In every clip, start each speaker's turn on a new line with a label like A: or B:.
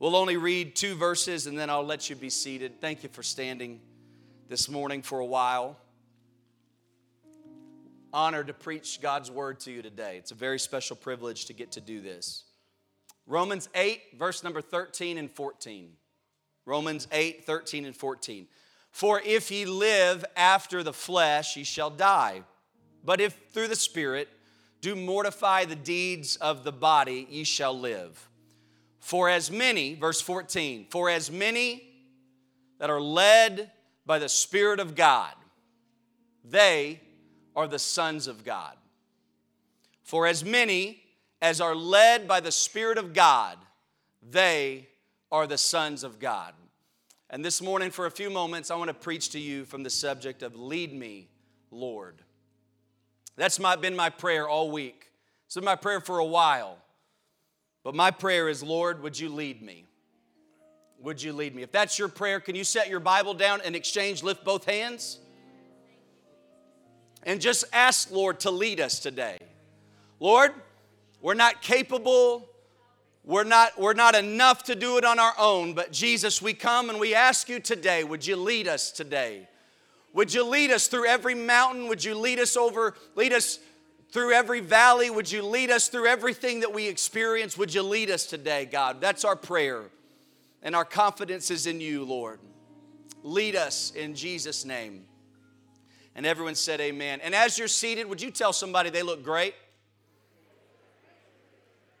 A: We'll only read two verses and then I'll let you be seated. Thank you for standing this morning for a while. Honored to preach God's word to you today. It's a very special privilege to get to do this. Romans 8, verse number 13 and 14. Romans 8, 13 and 14. For if ye live after the flesh, ye shall die. But if through the Spirit do mortify the deeds of the body, ye shall live. For as many, verse 14, for as many that are led by the Spirit of God, they are the sons of God. For as many as are led by the Spirit of God, they are the sons of God. And this morning, for a few moments, I want to preach to you from the subject of Lead Me, Lord. That's my, been my prayer all week. It's been my prayer for a while. But my prayer is, Lord, would you lead me? Would you lead me? If that's your prayer, can you set your Bible down and exchange, lift both hands? And just ask, Lord, to lead us today. Lord, we're not capable, we're not, we're not enough to do it on our own, but Jesus, we come and we ask you today, would you lead us today? Would you lead us through every mountain? Would you lead us over, lead us through every valley? Would you lead us through everything that we experience? Would you lead us today, God? That's our prayer. And our confidence is in you, Lord. Lead us in Jesus' name. And everyone said, Amen. And as you're seated, would you tell somebody they look great?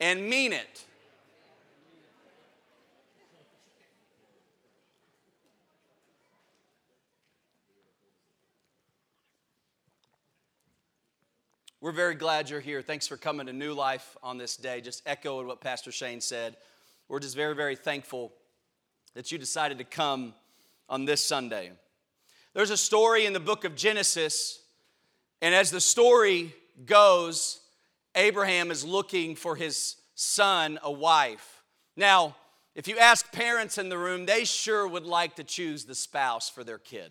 A: And mean it. We're very glad you're here. Thanks for coming to New Life on this day. Just echoing what Pastor Shane said. We're just very, very thankful that you decided to come on this Sunday. There's a story in the book of Genesis, and as the story goes, Abraham is looking for his son a wife. Now, if you ask parents in the room, they sure would like to choose the spouse for their kid.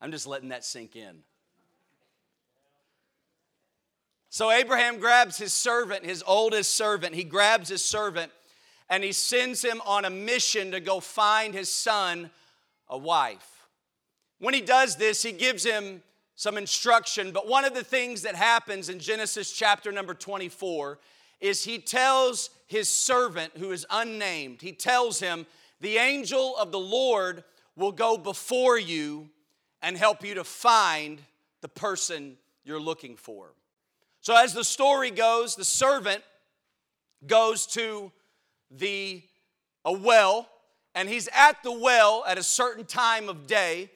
A: I'm just letting that sink in. So Abraham grabs his servant, his oldest servant. He grabs his servant and he sends him on a mission to go find his son a wife. When he does this, he gives him some instruction, but one of the things that happens in Genesis chapter number 24 is he tells his servant who is unnamed, he tells him, The angel of the Lord will go before you and help you to find the person you're looking for. So, as the story goes, the servant goes to the a well and he's at the well at a certain time of day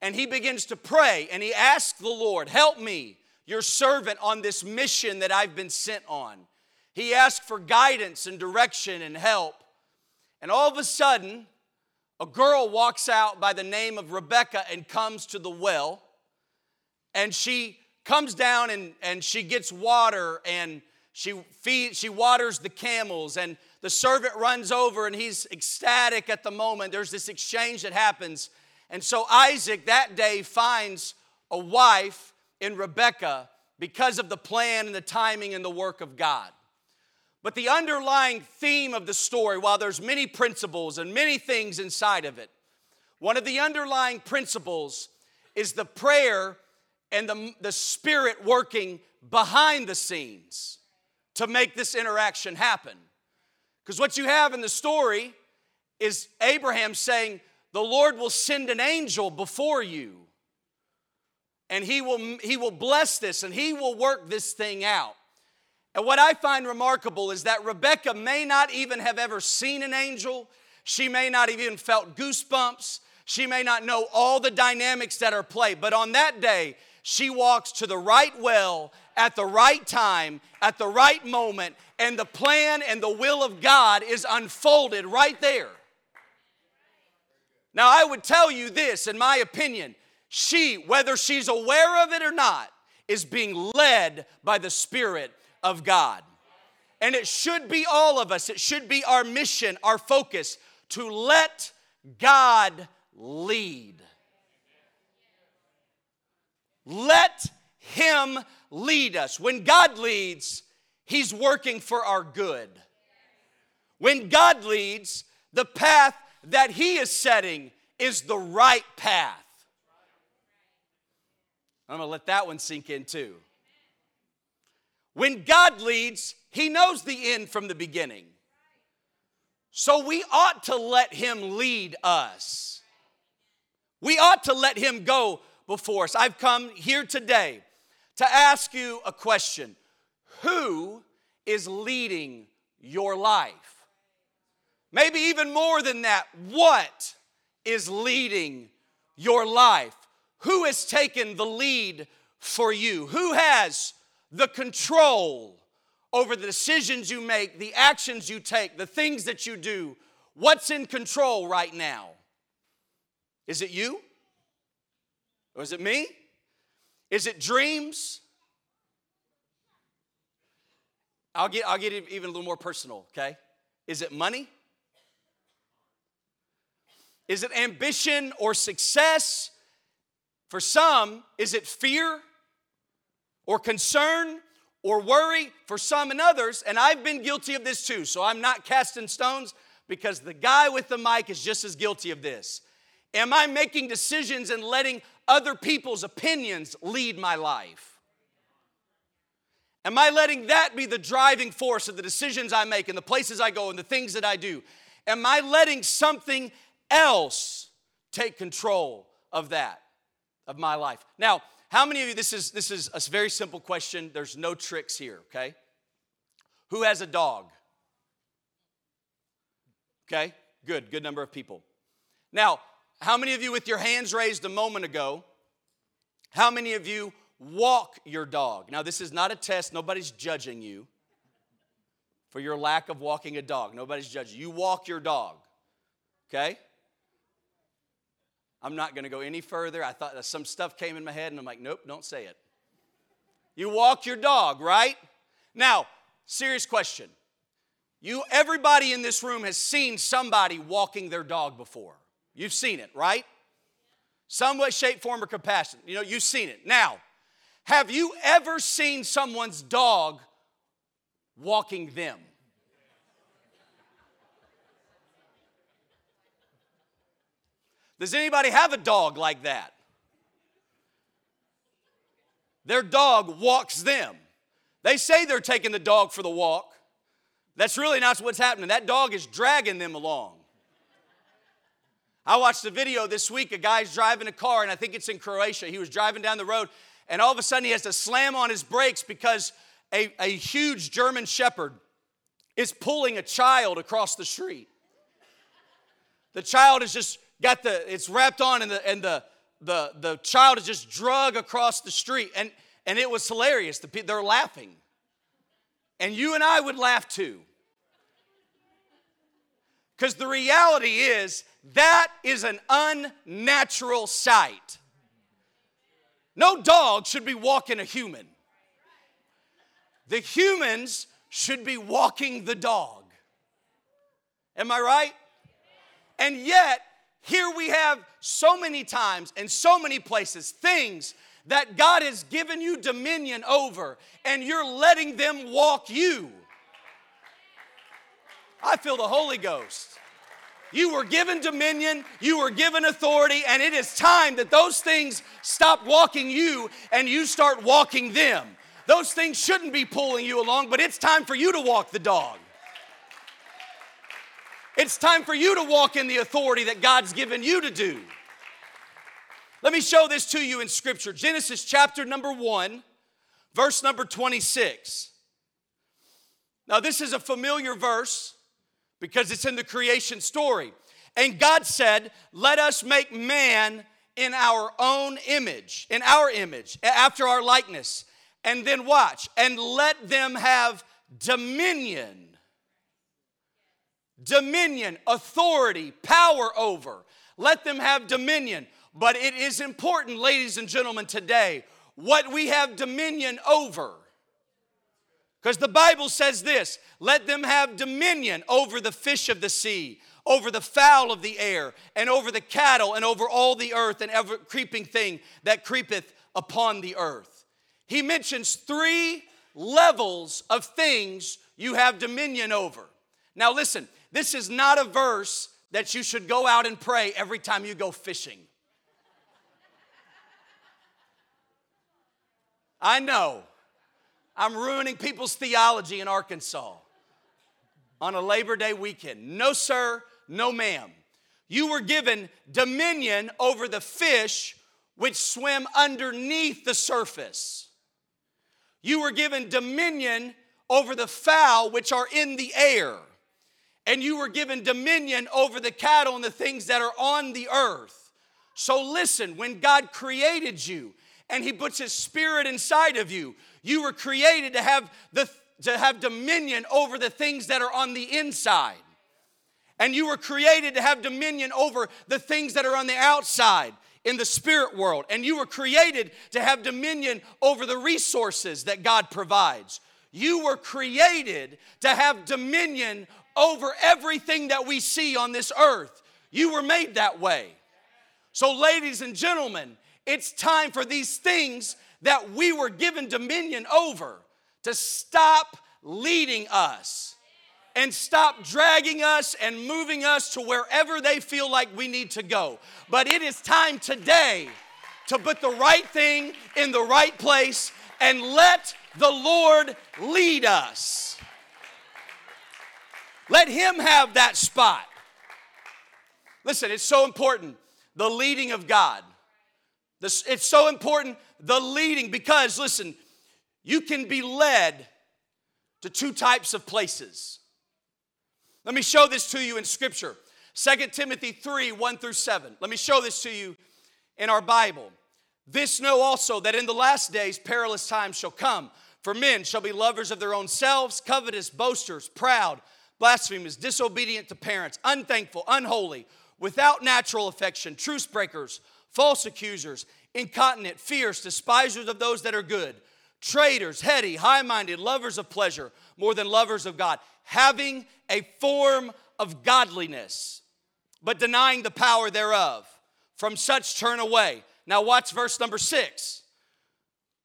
A: and he begins to pray and he asks the Lord, "Help me, your servant on this mission that I've been sent on." He asks for guidance and direction and help. And all of a sudden, a girl walks out by the name of Rebecca and comes to the well. And she comes down and, and she gets water and she feeds, she waters the camels. And the servant runs over and he's ecstatic at the moment. There's this exchange that happens. And so Isaac that day finds a wife in Rebecca because of the plan and the timing and the work of God. But the underlying theme of the story, while there's many principles and many things inside of it, one of the underlying principles is the prayer and the, the spirit working behind the scenes to make this interaction happen. Because what you have in the story is Abraham saying, The Lord will send an angel before you, and he will, he will bless this, and he will work this thing out. And what I find remarkable is that Rebecca may not even have ever seen an angel. She may not even felt goosebumps. She may not know all the dynamics that are played. But on that day, she walks to the right well at the right time, at the right moment, and the plan and the will of God is unfolded right there. Now, I would tell you this, in my opinion, she, whether she's aware of it or not, is being led by the Spirit of God. And it should be all of us, it should be our mission, our focus to let God lead. Let Him lead us. When God leads, He's working for our good. When God leads, the path that He is setting is the right path. I'm gonna let that one sink in too. When God leads, He knows the end from the beginning. So we ought to let Him lead us. We ought to let Him go before us. I've come here today to ask you a question Who is leading your life? Maybe even more than that, what is leading your life? Who has taken the lead for you? Who has the control over the decisions you make, the actions you take, the things that you do? What's in control right now? Is it you? Or is it me? Is it dreams? I'll get, I'll get even a little more personal, okay? Is it money? Is it ambition or success? For some, is it fear or concern or worry? For some and others, and I've been guilty of this too, so I'm not casting stones because the guy with the mic is just as guilty of this. Am I making decisions and letting other people's opinions lead my life? Am I letting that be the driving force of the decisions I make and the places I go and the things that I do? Am I letting something else take control of that, of my life? Now, how many of you, this is, this is a very simple question. There's no tricks here, okay? Who has a dog? Okay, good, good number of people. Now, how many of you, with your hands raised a moment ago, how many of you walk your dog. Now, this is not a test, nobody's judging you for your lack of walking a dog. Nobody's judging. You walk your dog, okay? I'm not going to go any further. I thought some stuff came in my head, and I'm like, nope, don't say it. You walk your dog, right? Now, serious question. You, everybody in this room has seen somebody walking their dog before. You've seen it, right? Some way, shape, form, or capacity. You know, you've seen it. Now, have you ever seen someone's dog walking them? Does anybody have a dog like that? Their dog walks them. They say they're taking the dog for the walk. That's really not what's happening. That dog is dragging them along. I watched a video this week. A guy's driving a car, and I think it's in Croatia. He was driving down the road, and all of a sudden he has to slam on his brakes because a, a huge German shepherd is pulling a child across the street. The child is just got the, it's wrapped on, and the, and the, the, the child is just drug across the street. And, and it was hilarious. The, people they're laughing. And you and I would laugh too. Because the reality is, that is an unnatural sight. No dog should be walking a human. The humans should be walking the dog. Am I right? And yet, here we have so many times and so many places things that God has given you dominion over, and you're letting them walk you. I feel the Holy Ghost. You were given dominion, you were given authority, and it is time that those things stop walking you and you start walking them. Those things shouldn't be pulling you along, but it's time for you to walk the dog. It's time for you to walk in the authority that God's given you to do. Let me show this to you in Scripture Genesis chapter number 1, verse number 26. Now, this is a familiar verse because it's in the creation story. And God said, Let us make man in our own image, in our image, after our likeness. And then watch, and let them have dominion. Dominion, authority, power over. Let them have dominion. But it is important, ladies and gentlemen, today, what we have dominion over because the Bible says this let them have dominion over the fish of the sea, over the fowl of the air, and over the cattle, and over all the earth, and every creeping thing that creepeth upon the earth. He mentions three levels of things you have dominion over. Now, listen, this is not a verse that you should go out and pray every time you go fishing. I know I'm ruining people's theology in Arkansas on a Labor Day weekend. No, sir, no, ma'am. You were given dominion over the fish which swim underneath the surface. You were given dominion over the fowl which are in the air. And you were given dominion over the cattle and the things that are on the earth. So listen, when God created you and He puts His Spirit inside of you, you were created to have, the, to have dominion over the things that are on the inside. And you were created to have dominion over the things that are on the outside in the spirit world. And you were created to have dominion over the resources that God provides. You were created to have dominion over everything that we see on this earth. You were made that way. So, ladies and gentlemen, it's time for these things that we were given dominion over to stop leading us and stop dragging us and moving us to wherever they feel like we need to go. But it is time today to put the right thing in the right place and let the Lord lead us. Let Him have that spot. Listen, it's so important the leading of God. It's so important the leading because, listen, you can be led to two types of places. Let me show this to you in Scripture. 2 Timothy 3 1 through 7. Let me show this to you in our Bible. This know also that in the last days perilous times shall come. For men shall be lovers of their own selves, covetous, boasters, proud, blasphemous, disobedient to parents, unthankful, unholy, without natural affection, truce breakers, false accusers, incontinent, fierce, despisers of those that are good, traitors, heady, high minded, lovers of pleasure more than lovers of God, having a form of godliness, but denying the power thereof. From such turn away. Now, watch verse number six.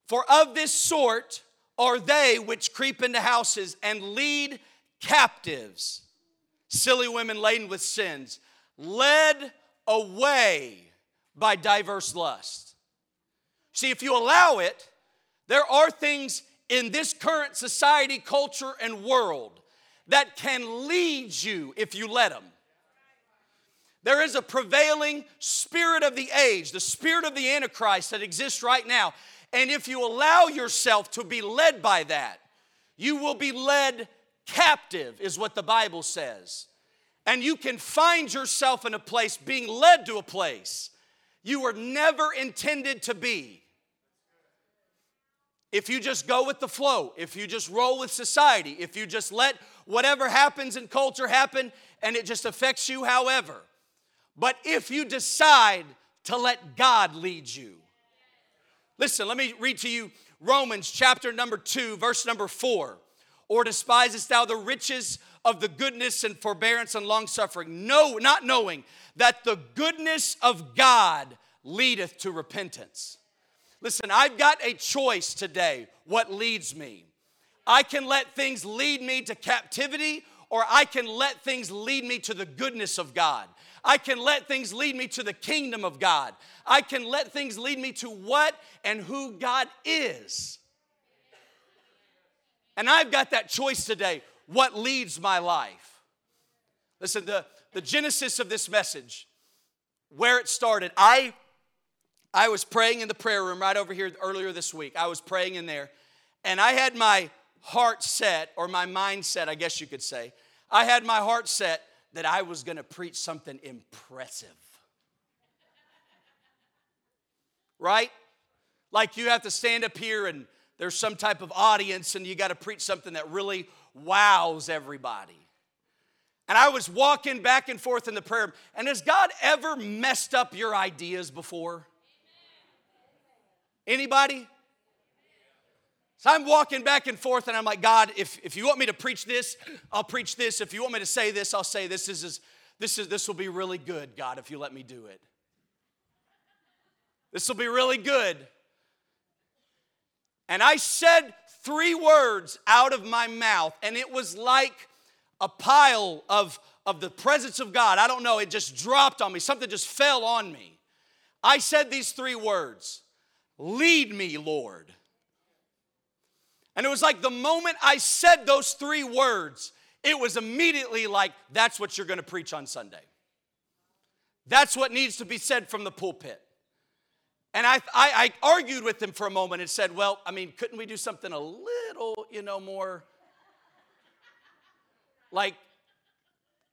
A: For of this sort are they which creep into houses and lead captives, silly women laden with sins, led away by diverse lusts. See, if you allow it, there are things in this current society, culture, and world that can lead you if you let them. There is a prevailing spirit of the age, the spirit of the Antichrist that exists right now. And if you allow yourself to be led by that, you will be led captive, is what the Bible says. And you can find yourself in a place being led to a place you were never intended to be. If you just go with the flow, if you just roll with society, if you just let whatever happens in culture happen and it just affects you however. But if you decide to let God lead you, listen, let me read to you Romans chapter number two, verse number four. Or despisest thou the riches of the goodness and forbearance and long suffering? No, not knowing that the goodness of God leadeth to repentance. Listen, I've got a choice today what leads me. I can let things lead me to captivity, or I can let things lead me to the goodness of God. I can let things lead me to the kingdom of God. I can let things lead me to what and who God is. And I've got that choice today what leads my life. Listen, the, the genesis of this message, where it started, I I was praying in the prayer room right over here earlier this week. I was praying in there, and I had my heart set, or my mindset, I guess you could say. I had my heart set that I was gonna preach something impressive. Right? Like you have to stand up here and there's some type of audience and you got to preach something that really wows everybody. And I was walking back and forth in the prayer. And has God ever messed up your ideas before? Anybody? So I'm walking back and forth and I'm like, God, if, if you want me to preach this, I'll preach this. If you want me to say this, I'll say this. This is this is this will be really good, God, if you let me do it. This will be really good. And I said three words out of my mouth, and it was like a pile of, of the presence of God. I don't know, it just dropped on me. Something just fell on me. I said these three words Lead me, Lord. And it was like the moment I said those three words, it was immediately like, that's what you're gonna preach on Sunday. That's what needs to be said from the pulpit. And I, I, I, argued with him for a moment and said, Well, I mean, couldn't we do something a little, you know, more like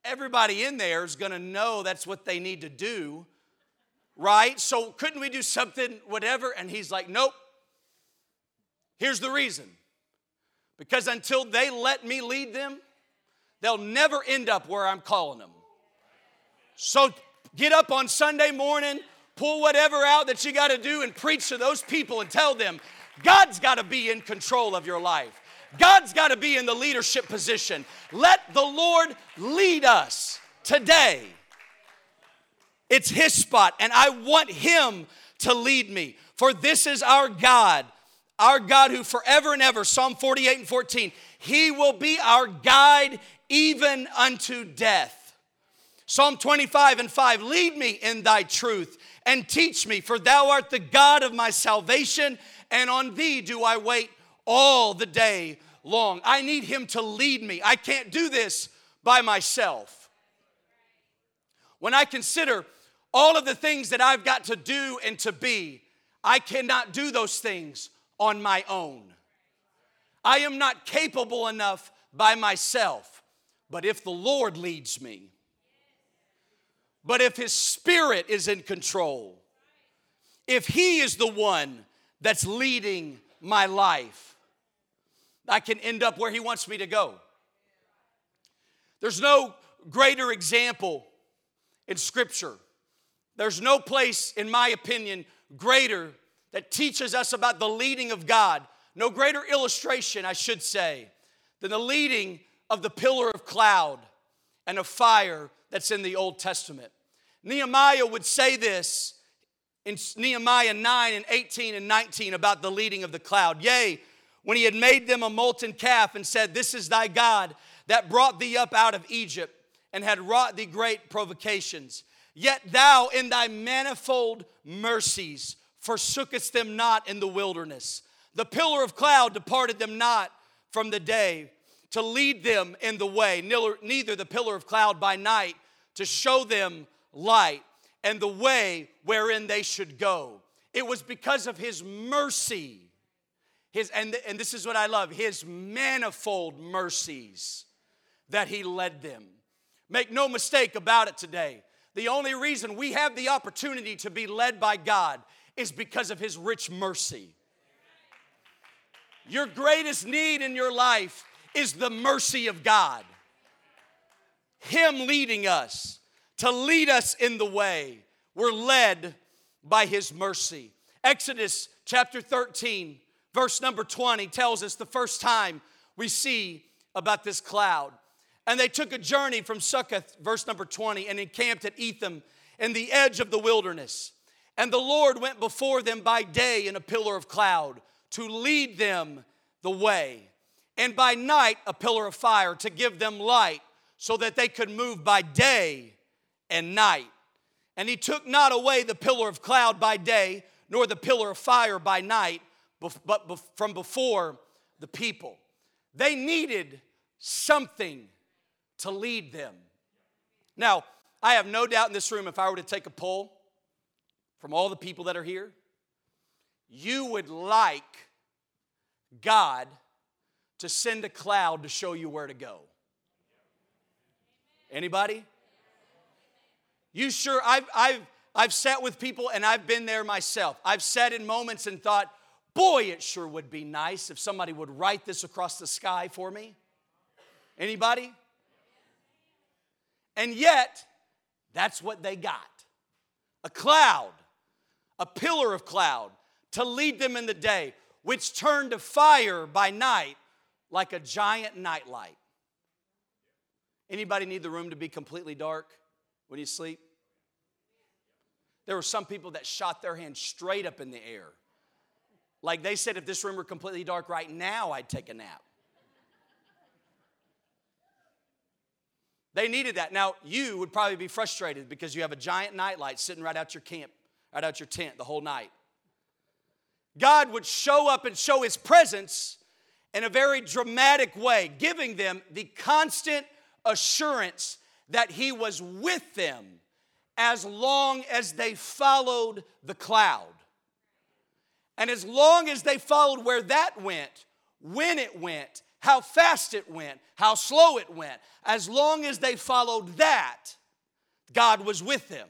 A: everybody in there is gonna know that's what they need to do, right? So couldn't we do something, whatever? And he's like, Nope. Here's the reason because until they let me lead them, they'll never end up where I'm calling them. So get up on Sunday morning, pull whatever out that you got to do, and preach to those people and tell them God's got to be in control of your life. God's got to be in the leadership position. Let the Lord lead us today. It's His spot, and I want Him to lead me. For this is our God our God who forever and ever, Psalm 48 and 14, He will be our guide even unto death. Psalm 25 and 5, lead me in thy truth and teach me, for thou art the God of my salvation, and on thee do I wait all the day long. I need him to lead me. I can't do this by myself. When I consider all of the things that I've got to do and to be, I cannot do those things on my own. I am not capable enough by myself. But if the Lord leads me, but if His Spirit is in control, if He is the one that's leading my life, I can end up where He wants me to go. There's no greater example in Scripture. There's no place, in my opinion, greater that teaches us about the leading of God. No greater illustration, I should say, than the leading of the pillar of cloud and of fire that's in the Old Testament. Nehemiah would say this in Nehemiah 9 and 18 and 19 about the leading of the cloud. Yea, when he had made them a molten calf and said, This is thy God that brought thee up out of Egypt and had wrought thee great provocations. Yet thou in thy manifold mercies forsookest them not in the wilderness. The pillar of cloud departed them not from the day to lead them in the way, neither the pillar of cloud by night to show them light and the way wherein they should go. It was because of his mercy. His, and, and this is what I love his manifold mercies that he led them. Make no mistake about it today. The only reason we have the opportunity to be led by God is because of His rich mercy. Your greatest need in your life is the mercy of God. Him leading us, to lead us in the way. We're led by His mercy. Exodus chapter 13, verse number 20 tells us the first time we see about this cloud. And they took a journey from Succoth, verse number 20, and encamped at Etham in the edge of the wilderness. And the Lord went before them by day in a pillar of cloud to lead them the way, and by night a pillar of fire to give them light so that they could move by day and night. And he took not away the pillar of cloud by day, nor the pillar of fire by night, but from before the people. They needed something to lead them. Now, I have no doubt in this room, if I were to take a poll, from all the people that are here, you would like God to send a cloud to show you where to go. Anybody? You sure? I've, I've, I've sat with people and I've been there myself. I've sat in moments and thought, boy, it sure would be nice if somebody would write this across the sky for me. Anybody? And yet, that's what they got a cloud a pillar of cloud to lead them in the day, which turned to fire by night like a giant nightlight. Anybody need the room to be completely dark when you sleep? There were some people that shot their hands straight up in the air Like they said, if this room were completely dark right now, I'd take a nap. They needed that. Now, you would probably be frustrated because you have a giant nightlight sitting right out your camp, right out your tent the whole night. God would show up and show his presence in a very dramatic way, giving them the constant assurance that he was with them as long as they followed the cloud. And as long as they followed where that went, when it went, how fast it went, how slow it went, as long as they followed that, God was with them.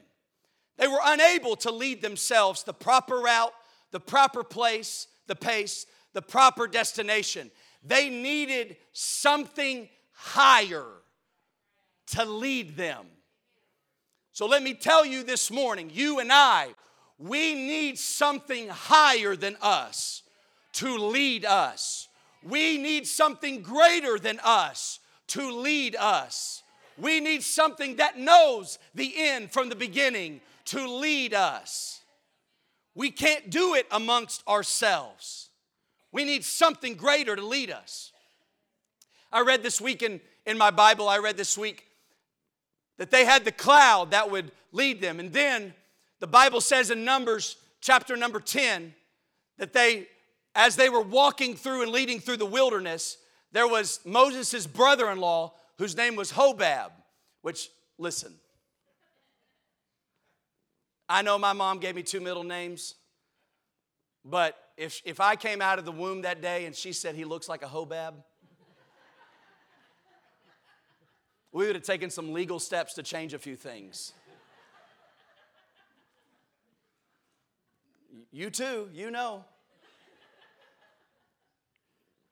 A: They were unable to lead themselves the proper route, the proper place, the pace, the proper destination. They needed something higher to lead them. So let me tell you this morning, you and I, we need something higher than us to lead us. We need something greater than us to lead us. We need something that knows the end from the beginning to lead us. We can't do it amongst ourselves. We need something greater to lead us. I read this week in, in my Bible, I read this week that they had the cloud that would lead them. And then the Bible says in Numbers chapter number 10 that they, as they were walking through and leading through the wilderness, there was Moses' brother in law whose name was Hobab, which, listen, I know my mom gave me two middle names, but if, if I came out of the womb that day and she said he looks like a Hobab, we would have taken some legal steps to change a few things. You too, you know.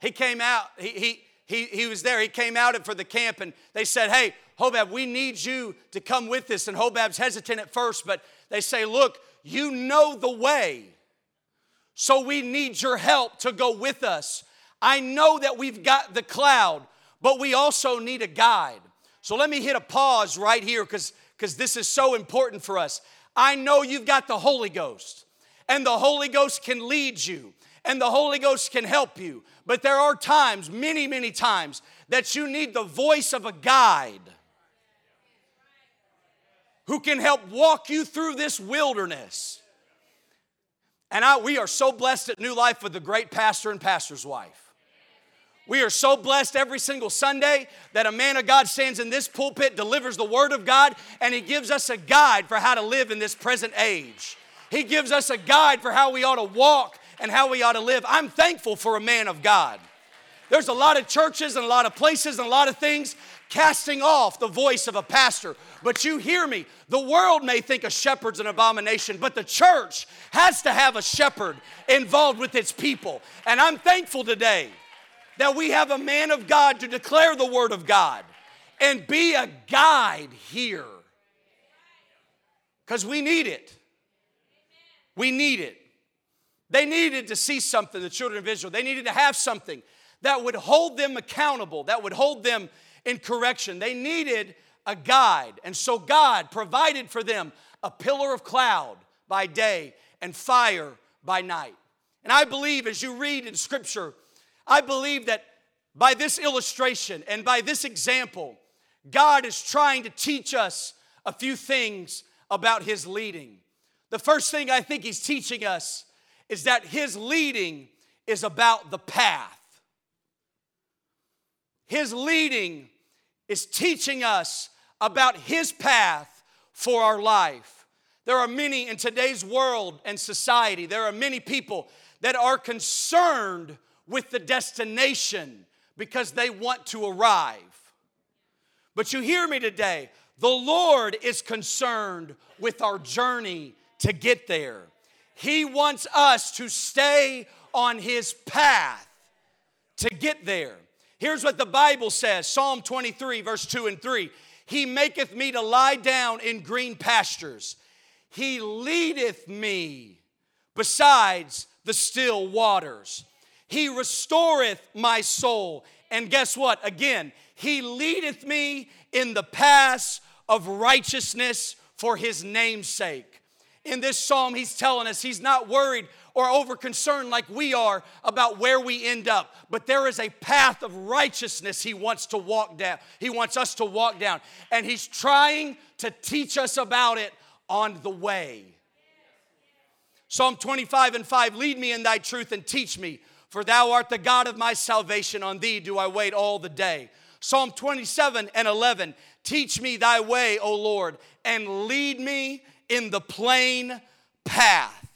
A: He came out, he, he, he, he was there, he came out for the camp, and they said, Hey, Hobab, we need you to come with us. And Hobab's hesitant at first, but they say, Look, you know the way, so we need your help to go with us. I know that we've got the cloud, but we also need a guide. So let me hit a pause right here because this is so important for us. I know you've got the Holy Ghost, and the Holy Ghost can lead you, and the Holy Ghost can help you. But there are times, many, many times, that you need the voice of a guide who can help walk you through this wilderness. And I, we are so blessed at New Life with a great pastor and pastor's wife. We are so blessed every single Sunday that a man of God stands in this pulpit, delivers the Word of God, and he gives us a guide for how to live in this present age. He gives us a guide for how we ought to walk and how we ought to live. I'm thankful for a man of God. There's a lot of churches and a lot of places and a lot of things casting off the voice of a pastor. But you hear me, the world may think a shepherd's an abomination, but the church has to have a shepherd involved with its people. And I'm thankful today that we have a man of God to declare the word of God and be a guide here. Because we need it. We need it. They needed to see something, the children of Israel. They needed to have something that would hold them accountable, that would hold them in correction. They needed a guide. And so God provided for them a pillar of cloud by day and fire by night. And I believe as you read in Scripture, I believe that by this illustration and by this example, God is trying to teach us a few things about His leading. The first thing I think He's teaching us is that His leading is about the path. His leading is teaching us about His path for our life. There are many in today's world and society, there are many people that are concerned with the destination because they want to arrive. But you hear me today. The Lord is concerned with our journey to get there. He wants us to stay on His path to get there. Here's what the Bible says Psalm 23, verse 2 and 3. He maketh me to lie down in green pastures, He leadeth me besides the still waters. He restoreth my soul. And guess what? Again, He leadeth me in the paths of righteousness for His name's sake. in this psalm, he's telling us he's not worried or over concerned like we are about where we end up. But there is a path of righteousness he wants to walk down. He wants us to walk down. And he's trying to teach us about it on the way. Psalm 25 and 5 Lead me in thy truth and teach me, for thou art the God of my salvation. On thee do I wait all the day. Psalm 27 and 11 Teach me thy way, O Lord, and lead me in the plain path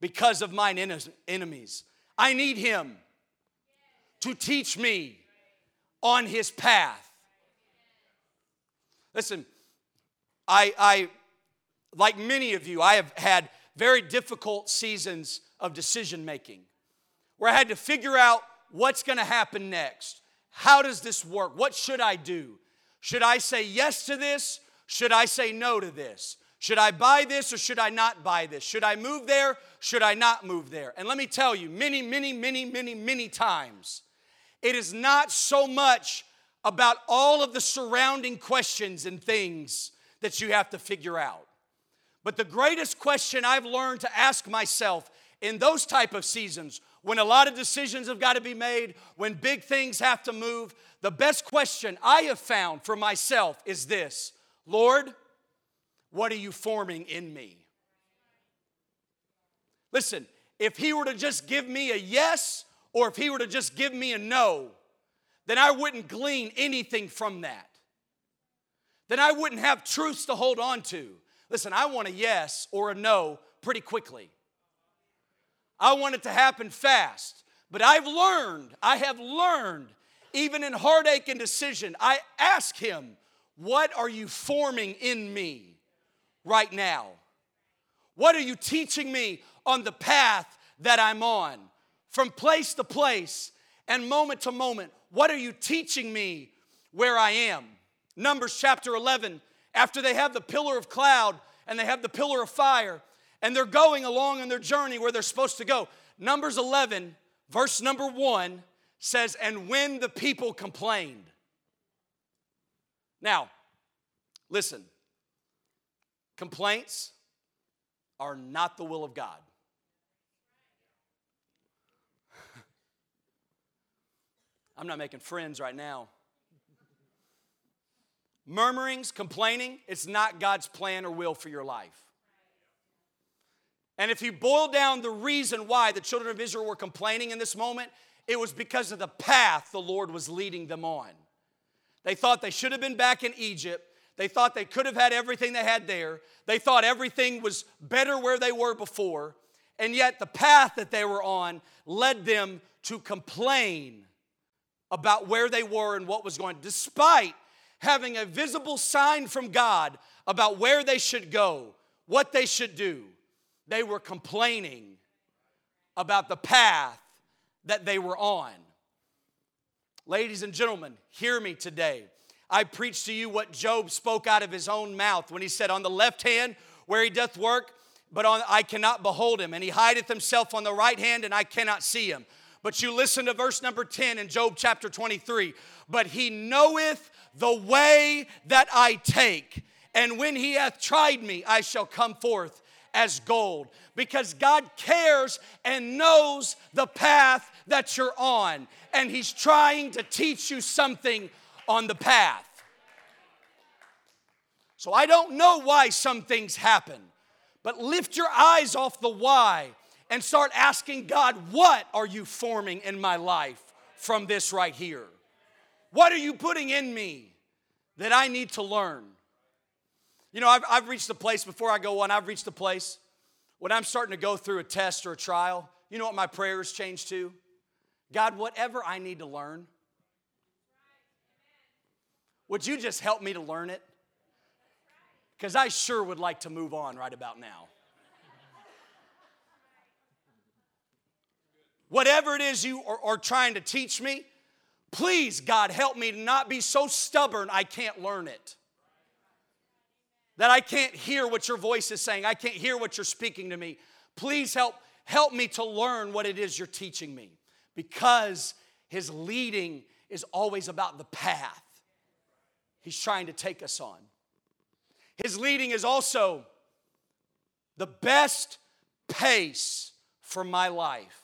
A: because of mine enemies. I need him to teach me on his path. Listen, I, I, like many of you, I have had very difficult seasons of decision making where I had to figure out what's going to happen next. How does this work? What should I do? Should I say yes to this? Should I say no to this? Should I buy this or should I not buy this? Should I move there? Should I not move there? And let me tell you, many, many, many, many, many times, it is not so much about all of the surrounding questions and things that you have to figure out. But the greatest question I've learned to ask myself in those type of seasons, when a lot of decisions have got to be made, when big things have to move, the best question I have found for myself is this Lord, what are you forming in me? Listen, if He were to just give me a yes, or if He were to just give me a no, then I wouldn't glean anything from that. Then I wouldn't have truths to hold on to. Listen, I want a yes or a no pretty quickly. I want it to happen fast. But I've learned, I have learned, even in heartache and decision, I ask Him, What are you forming in me right now? What are you teaching me on the path that I'm on? From place to place and moment to moment, what are you teaching me where I am? Numbers chapter 11, after they have the pillar of cloud and they have the pillar of fire, and they're going along on their journey where they're supposed to go. Numbers 11, verse number 1 says, And when the people complained. Now, listen, complaints are not the will of God. I'm not making friends right now. Murmurings, complaining, it's not God's plan or will for your life. And if you boil down the reason why the children of Israel were complaining in this moment, it was because of the path the Lord was leading them on. They thought they should have been back in Egypt. They thought they could have had everything they had there. They thought everything was better where they were before. And yet, the path that they were on led them to complain about where they were and what was going, despite having a visible sign from God about where they should go, what they should do. They were complaining about the path that they were on. Ladies and gentlemen, hear me today. I preach to you what Job spoke out of his own mouth when he said, On the left hand where he doth work, but on, I cannot behold him. And he hideth himself on the right hand, and I cannot see him. But you listen to verse number 10 in Job chapter 23. But he knoweth the way that I take, and when he hath tried me, I shall come forth as gold because God cares and knows the path that you're on, and He's trying to teach you something on the path. So I don't know why some things happen, but lift your eyes off the why and start asking God, what are you forming in my life from this right here? What are you putting in me that I need to learn? You know, I've, I've reached the place, before I go on, I've reached the place when I'm starting to go through a test or a trial, you know what my prayers change to? God, whatever I need to learn, would you just help me to learn it? Because I sure would like to move on right about now. Whatever it is you are, are, trying to teach me, please, God, help me to not be so stubborn I can't learn it that I can't hear what your voice is saying. I can't hear what you're speaking to me. Please help help me to learn what it is you're teaching me because his leading is always about the path he's trying to take us on. His leading is also the best pace for my life.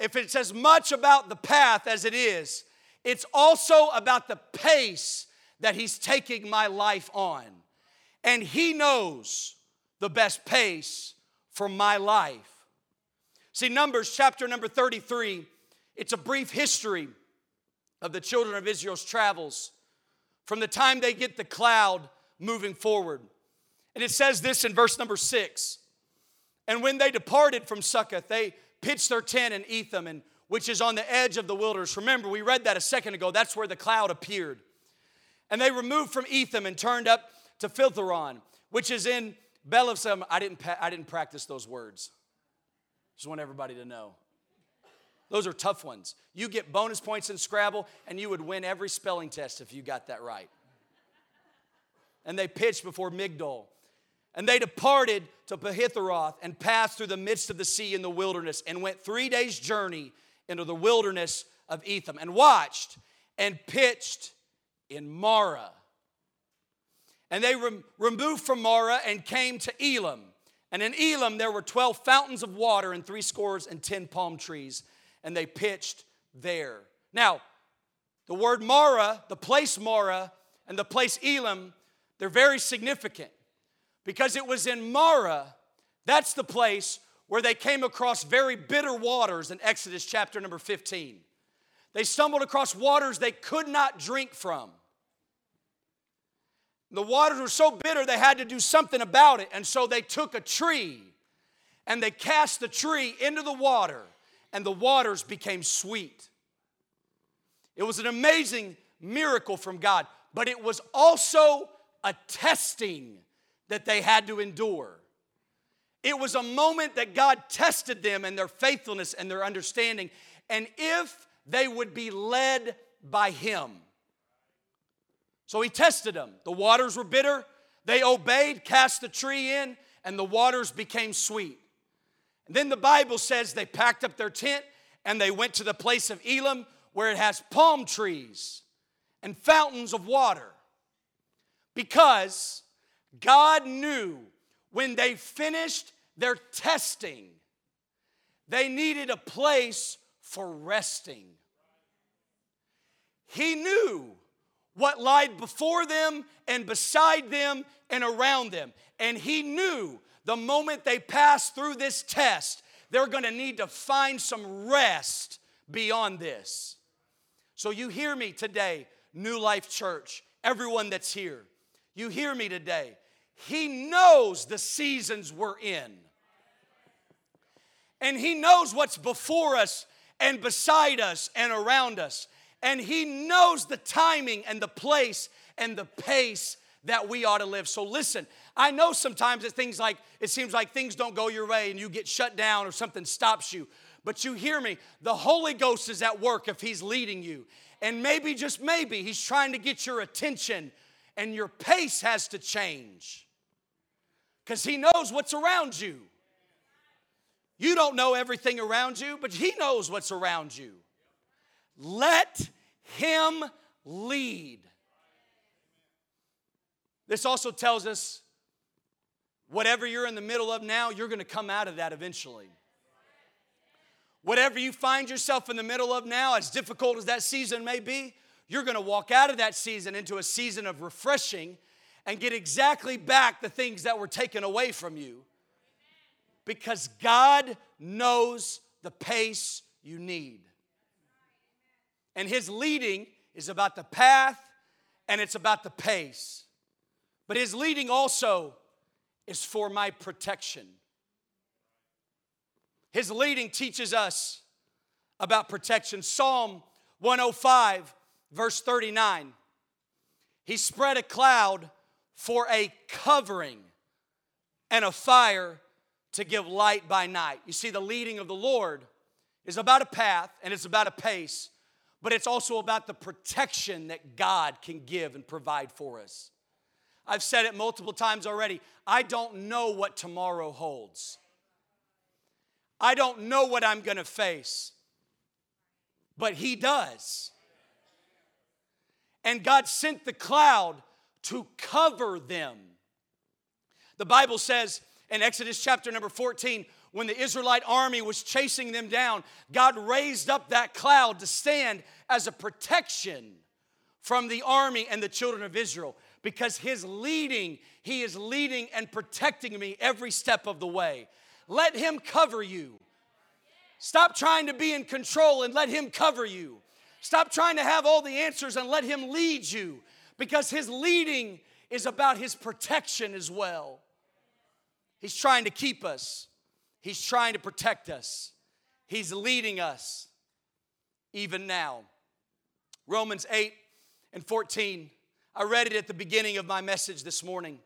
A: If it's as much about the path as it is, it's also about the pace that He's taking my life on. And He knows the best pace for my life. See, Numbers chapter number 33, it's a brief history of the children of Israel's travels from the time they get the cloud moving forward. And it says this in verse number six. And when they departed from Succoth, they pitched their tent in Etham, and which is on the edge of the wilderness. Remember, we read that a second ago. That's where the cloud appeared. And they removed from Etham and turned up to Philtharon, which is in Belisam. I didn't, I didn't practice those words. Just want everybody to know. Those are tough ones. You get bonus points in Scrabble, and you would win every spelling test if you got that right. And they pitched before Migdol. And they departed to Pahitharoth and passed through the midst of the sea in the wilderness and went three days' journey into the wilderness of Etham and watched and pitched in Marah. And they removed from Marah and came to Elim. And in Elim there were 12 fountains of water and three scores and 10 palm trees. And they pitched there. Now, the word Marah, the place Marah, and the place Elim, they're very significant because it was in Marah, that's the place where they came across very bitter waters in Exodus chapter number 15. They stumbled across waters they could not drink from. The waters were so bitter they had to do something about it, and so they took a tree and they cast the tree into the water, and the waters became sweet. It was an amazing miracle from God, but it was also a testing that they had to endure. It was a moment that God tested them and their faithfulness and their understanding, and if they would be led by Him. So He tested them. The waters were bitter, they obeyed, cast the tree in, and the waters became sweet. And then the Bible says they packed up their tent and they went to the place of Elim where it has palm trees and fountains of water. Because God knew when they finished their testing, they needed a place for resting. He knew what lied before them and beside them and around them. And he knew the moment they passed through this test, they're gonna need to find some rest beyond this. So, you hear me today, New Life Church, everyone that's here. You hear me today. He knows the seasons we're in. And He knows what's before us and beside us and around us. And He knows the timing and the place and the pace that we ought to live. So listen, I know sometimes it things like it seems like things don't go your way and you get shut down or something stops you. But you hear me, the Holy Ghost is at work if he's leading you. And maybe just maybe he's trying to get your attention and your pace has to change because He knows what's around you. You don't know everything around you, but He knows what's around you. Let Him lead. This also tells us whatever you're in the middle of now, you're going to come out of that eventually. Whatever you find yourself in the middle of now, as difficult as that season may be, you're going to walk out of that season into a season of refreshing and get exactly back the things that were taken away from you because God knows the pace you need. And His leading is about the path and it's about the pace. But His leading also is for my protection. His leading teaches us about protection. Psalm 105 verse 39. He spread a cloud for a covering and a fire to give light by night. You see, the leading of the Lord is about a path and it's about a pace, but it's also about the protection that God can give and provide for us. I've said it multiple times already. I don't know what tomorrow holds. I don't know what I'm gonna face, but He does. And God sent the cloud to cover them. The Bible says in Exodus chapter number 14, when the Israelite army was chasing them down, God raised up that cloud to stand as a protection from the army and the children of Israel because His leading, He is leading and protecting me every step of the way. Let Him cover you. Stop trying to be in control and let Him cover you. Stop trying to have all the answers and let Him lead you because His leading is about His protection as well. He's trying to keep us, He's trying to protect us, He's leading us even now. Romans 8 and 14. I read it at the beginning of my message this morning.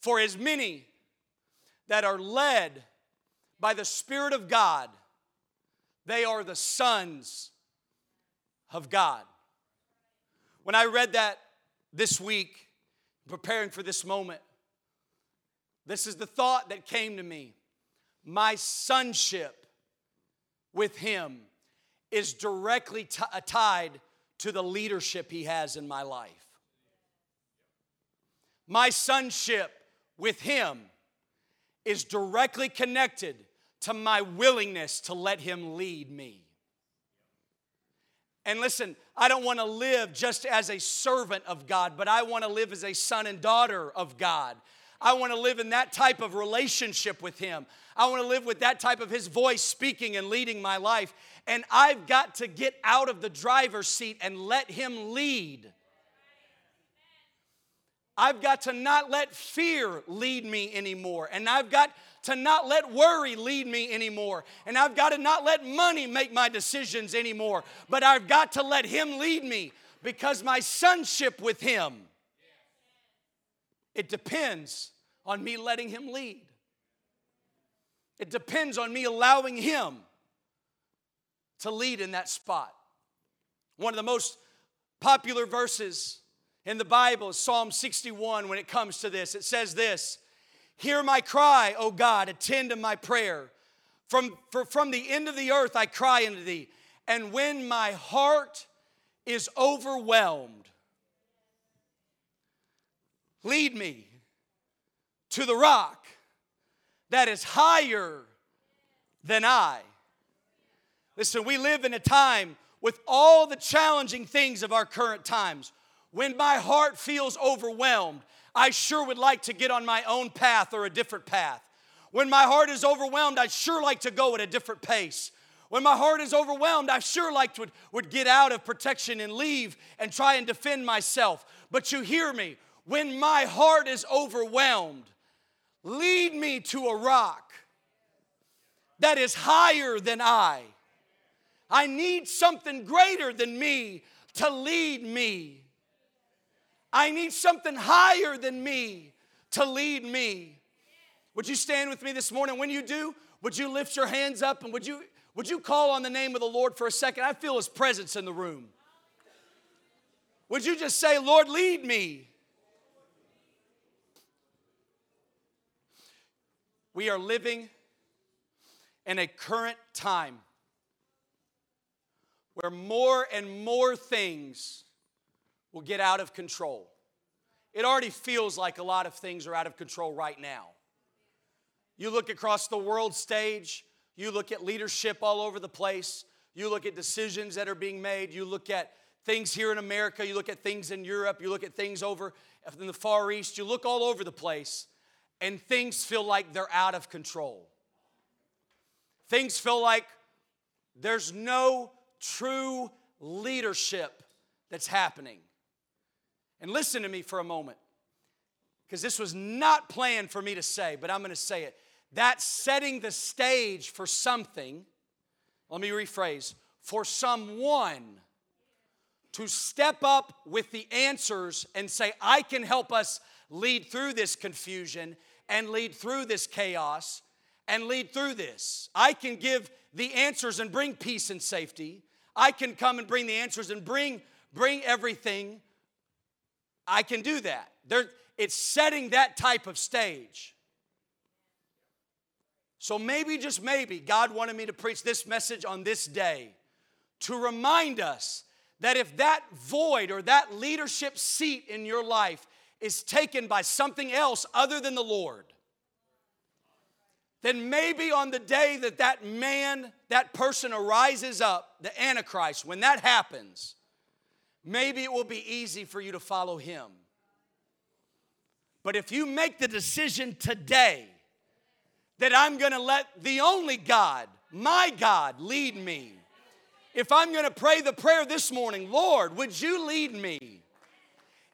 A: For as many that are led by the Spirit of God, they are the sons of God. When I read that this week, preparing for this moment, this is the thought that came to me. My sonship with Him is directly t- uh, tied to the leadership He has in my life. My sonship with Him is directly connected to my willingness to let Him lead me. And listen, I don't want to live just as a servant of God, but I want to live as a son and daughter of God. I want to live in that type of relationship with Him. I want to live with that type of His voice speaking and leading my life. And I've got to get out of the driver's seat and let Him lead. I've got to not let fear lead me anymore. And I've got to not let worry lead me anymore. And I've got to not let money make my decisions anymore. But I've got to let Him lead me because my sonship with Him it depends on me letting Him lead. It depends on me allowing Him to lead in that spot. One of the most popular verses in the Bible is Psalm 61 when it comes to this. It says this Hear my cry, O God, attend to my prayer. From, for, from the end of the earth I cry unto thee. And when my heart is overwhelmed, Lead me to the rock that is higher than I. Listen, we live in a time with all the challenging things of our current times. When my heart feels overwhelmed, I sure would like to get on my own path or a different path. When my heart is overwhelmed, I'd sure like to go at a different pace. When my heart is overwhelmed, I sure like to would, would get out of protection and leave and try and defend myself. But you hear me, when my heart is overwhelmed, lead me to a rock that is higher than I. I need something greater than me to lead me. I need something higher than me to lead me. Would you stand with me this morning? When you do, would you lift your hands up and would you would you call on the name of the Lord for a second? I feel his presence in the room. Would you just say, "Lord, lead me." We are living in a current time where more and more things will get out of control. It already feels like a lot of things are out of control right now. You look across the world stage, you look at leadership all over the place, you look at decisions that are being made, you look at things here in America, you look at things in Europe, you look at things over in the Far East, you look all over the place and things feel like they're out of control. Things feel like there's no true leadership that's happening. And listen to me for a moment, because this was not planned for me to say, but I'm going to say it. That's setting the stage for something, let me rephrase, for someone to step up with the answers and say, I can help us lead through this confusion and lead through this chaos and lead through this. I can give the answers and bring peace and safety. I can come and bring the answers and bring, bring everything. I can do that. There, it's setting that type of stage. So maybe, just maybe, God wanted me to preach this message on this day to remind us that if that void or that leadership seat in your life is taken by something else other than the Lord, then maybe on the day that that man, that person arises up, the Antichrist, when that happens, maybe it will be easy for you to follow him. But if you make the decision today that I'm gonna let the only God, my God, lead me, if I'm gonna pray the prayer this morning, Lord, would you lead me?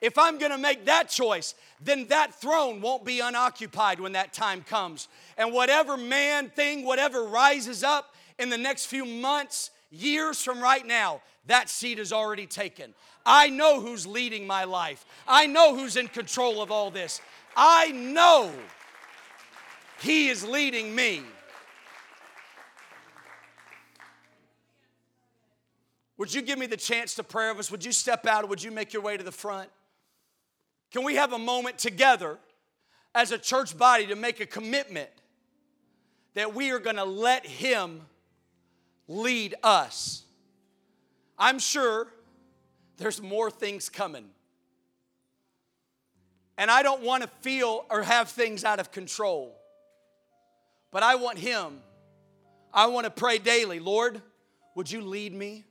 A: If I'm gonna make that choice, then that throne won't be unoccupied when that time comes. And whatever man thing, whatever rises up in the next few months, years from right now, that seat is already taken. I know who's leading my life. I know who's in control of all this. I know He is leading me. Would you give me the chance to pray of us? Would you step out would you make your way to the front? Can we have a moment together as a church body to make a commitment that we are going to let Him lead us? I'm sure there's more things coming. And I don't want to feel or have things out of control. But I want Him. I want to pray daily Lord, would you lead me?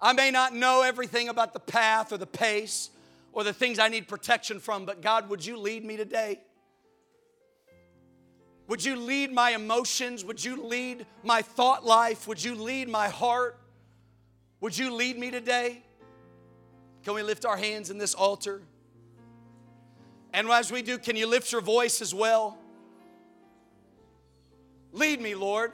A: I may not know everything about the path or the pace or the things I need protection from, but God, would you lead me today? Would you lead my emotions? Would you lead my thought life? Would you lead my heart? Would you lead me today? Can we lift our hands in this altar? And as we do, can you lift your voice as well? Lead me, Lord.